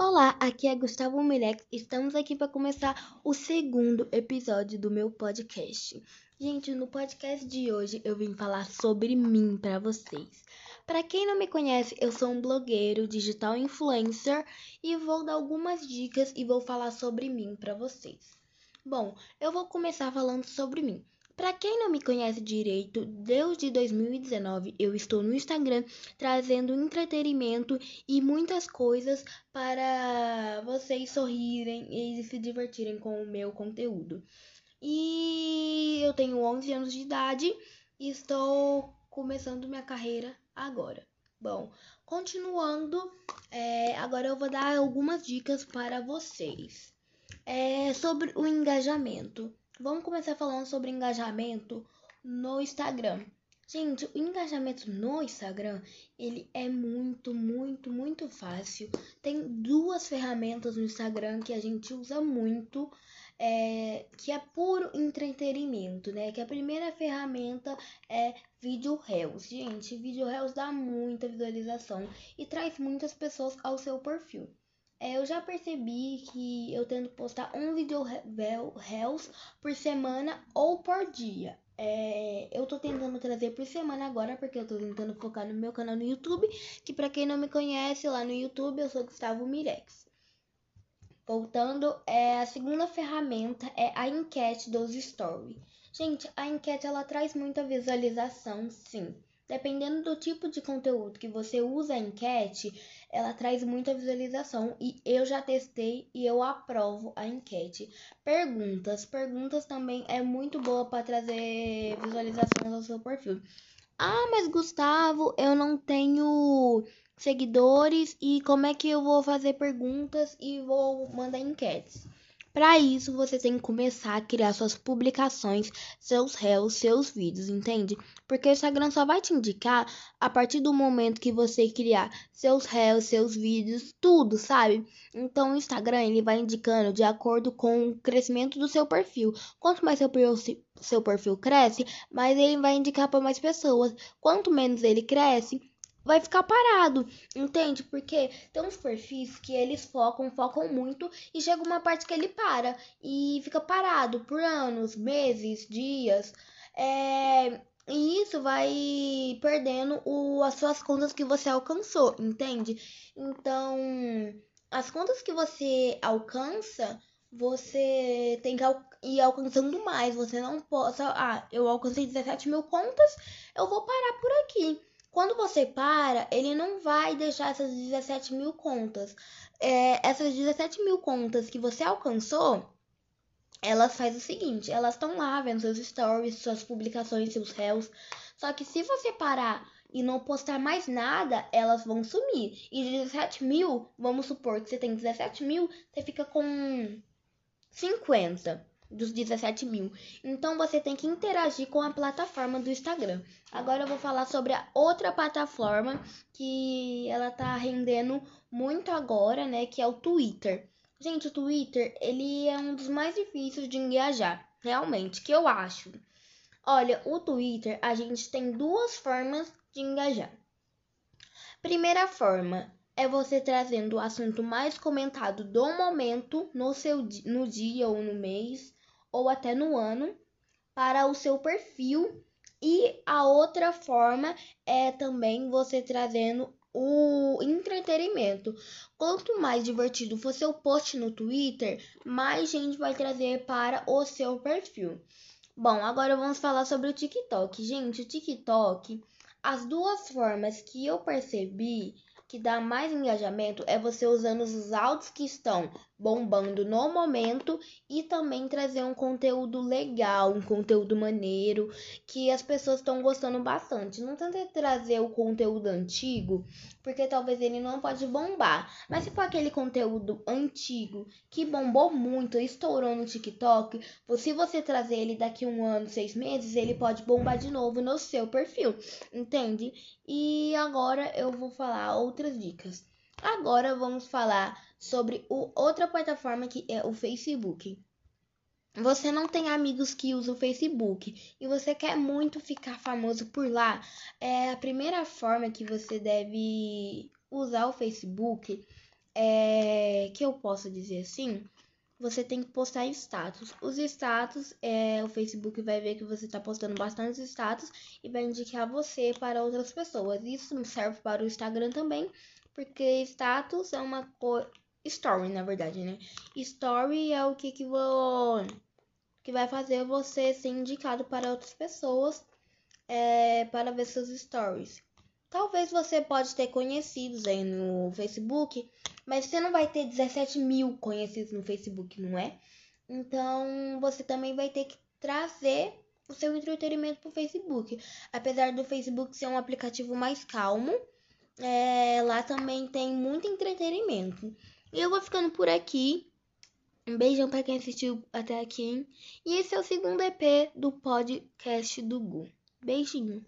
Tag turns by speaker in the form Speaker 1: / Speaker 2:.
Speaker 1: Olá, aqui é Gustavo Mirex. Estamos aqui para começar o segundo episódio do meu podcast. Gente, no podcast de hoje eu vim falar sobre mim para vocês. Para quem não me conhece, eu sou um blogueiro, digital influencer e vou dar algumas dicas e vou falar sobre mim para vocês. Bom, eu vou começar falando sobre mim. Para quem não me conhece direito, desde 2019 eu estou no Instagram trazendo entretenimento e muitas coisas para vocês sorrirem e se divertirem com o meu conteúdo. E eu tenho 11 anos de idade e estou começando minha carreira agora. Bom, continuando, é, agora eu vou dar algumas dicas para vocês é, sobre o engajamento. Vamos começar falando sobre engajamento no Instagram. Gente, o engajamento no Instagram, ele é muito, muito, muito fácil. Tem duas ferramentas no Instagram que a gente usa muito, é, que é puro entretenimento, né? Que a primeira ferramenta é Vídeo Reels. Gente, Vídeo Reels dá muita visualização e traz muitas pessoas ao seu perfil. É, eu já percebi que eu tento postar um vídeo reels por semana ou por dia. É, eu tô tentando trazer por semana agora, porque eu tô tentando focar no meu canal no YouTube, que para quem não me conhece, lá no YouTube eu sou Gustavo Mirex. Voltando, é, a segunda ferramenta é a enquete dos stories. Gente, a enquete ela traz muita visualização, sim. Dependendo do tipo de conteúdo que você usa a enquete, ela traz muita visualização e eu já testei e eu aprovo a enquete. Perguntas, perguntas também é muito boa para trazer visualizações ao seu perfil. Ah, mas Gustavo, eu não tenho seguidores e como é que eu vou fazer perguntas e vou mandar enquetes? Para isso, você tem que começar a criar suas publicações, seus réus, seus vídeos, entende? Porque o Instagram só vai te indicar a partir do momento que você criar seus réus, seus vídeos, tudo, sabe? Então, o Instagram ele vai indicando de acordo com o crescimento do seu perfil. Quanto mais seu perfil, seu perfil cresce, mais ele vai indicar para mais pessoas. Quanto menos ele cresce, vai ficar parado, entende? Porque tem uns perfis que eles focam, focam muito e chega uma parte que ele para e fica parado por anos, meses, dias. É, e isso vai perdendo o, as suas contas que você alcançou, entende? Então, as contas que você alcança, você tem que ir alcançando mais. Você não pode. Ah, eu alcancei 17 mil contas, eu vou parar por aqui. Quando você para, ele não vai deixar essas 17 mil contas. É, essas 17 mil contas que você alcançou, elas fazem o seguinte: elas estão lá vendo seus stories, suas publicações, seus réus. Só que se você parar e não postar mais nada, elas vão sumir. E de 17 mil, vamos supor que você tem 17 mil, você fica com 50 dos 17 mil. Então você tem que interagir com a plataforma do Instagram. Agora eu vou falar sobre a outra plataforma que ela tá rendendo muito agora, né? Que é o Twitter. Gente, o Twitter ele é um dos mais difíceis de engajar, realmente, que eu acho. Olha, o Twitter a gente tem duas formas de engajar. Primeira forma é você trazendo o assunto mais comentado do momento no seu no dia ou no mês ou até no ano para o seu perfil. E a outra forma é também você trazendo o entretenimento. Quanto mais divertido for seu post no Twitter, mais gente vai trazer para o seu perfil. Bom, agora vamos falar sobre o TikTok. Gente, o TikTok, as duas formas que eu percebi que dá mais engajamento é você usando os áudios que estão bombando no momento e também trazer um conteúdo legal, um conteúdo maneiro que as pessoas estão gostando bastante. Não tenta trazer o conteúdo antigo, porque talvez ele não pode bombar. Mas se for aquele conteúdo antigo que bombou muito, estourou no TikTok, se você trazer ele daqui um ano, seis meses, ele pode bombar de novo no seu perfil, entende? E agora eu vou falar outras dicas. Agora vamos falar sobre outra plataforma que é o Facebook. Você não tem amigos que usam o Facebook e você quer muito ficar famoso por lá. É a primeira forma que você deve usar o Facebook é, que eu posso dizer assim, você tem que postar status. Os status, é, o Facebook vai ver que você está postando bastante status e vai indicar você para outras pessoas. Isso serve para o Instagram também, porque status é uma coisa. Story, na verdade, né? Story é o que, que, vou... que vai fazer você ser indicado para outras pessoas é, para ver seus stories. Talvez você pode ter conhecidos aí no Facebook, mas você não vai ter 17 mil conhecidos no Facebook, não é? Então você também vai ter que trazer o seu entretenimento para o Facebook. Apesar do Facebook ser um aplicativo mais calmo, é, lá também tem muito entretenimento. E eu vou ficando por aqui. Um beijão para quem assistiu até aqui. E esse é o segundo EP do podcast do Gu. Beijinho.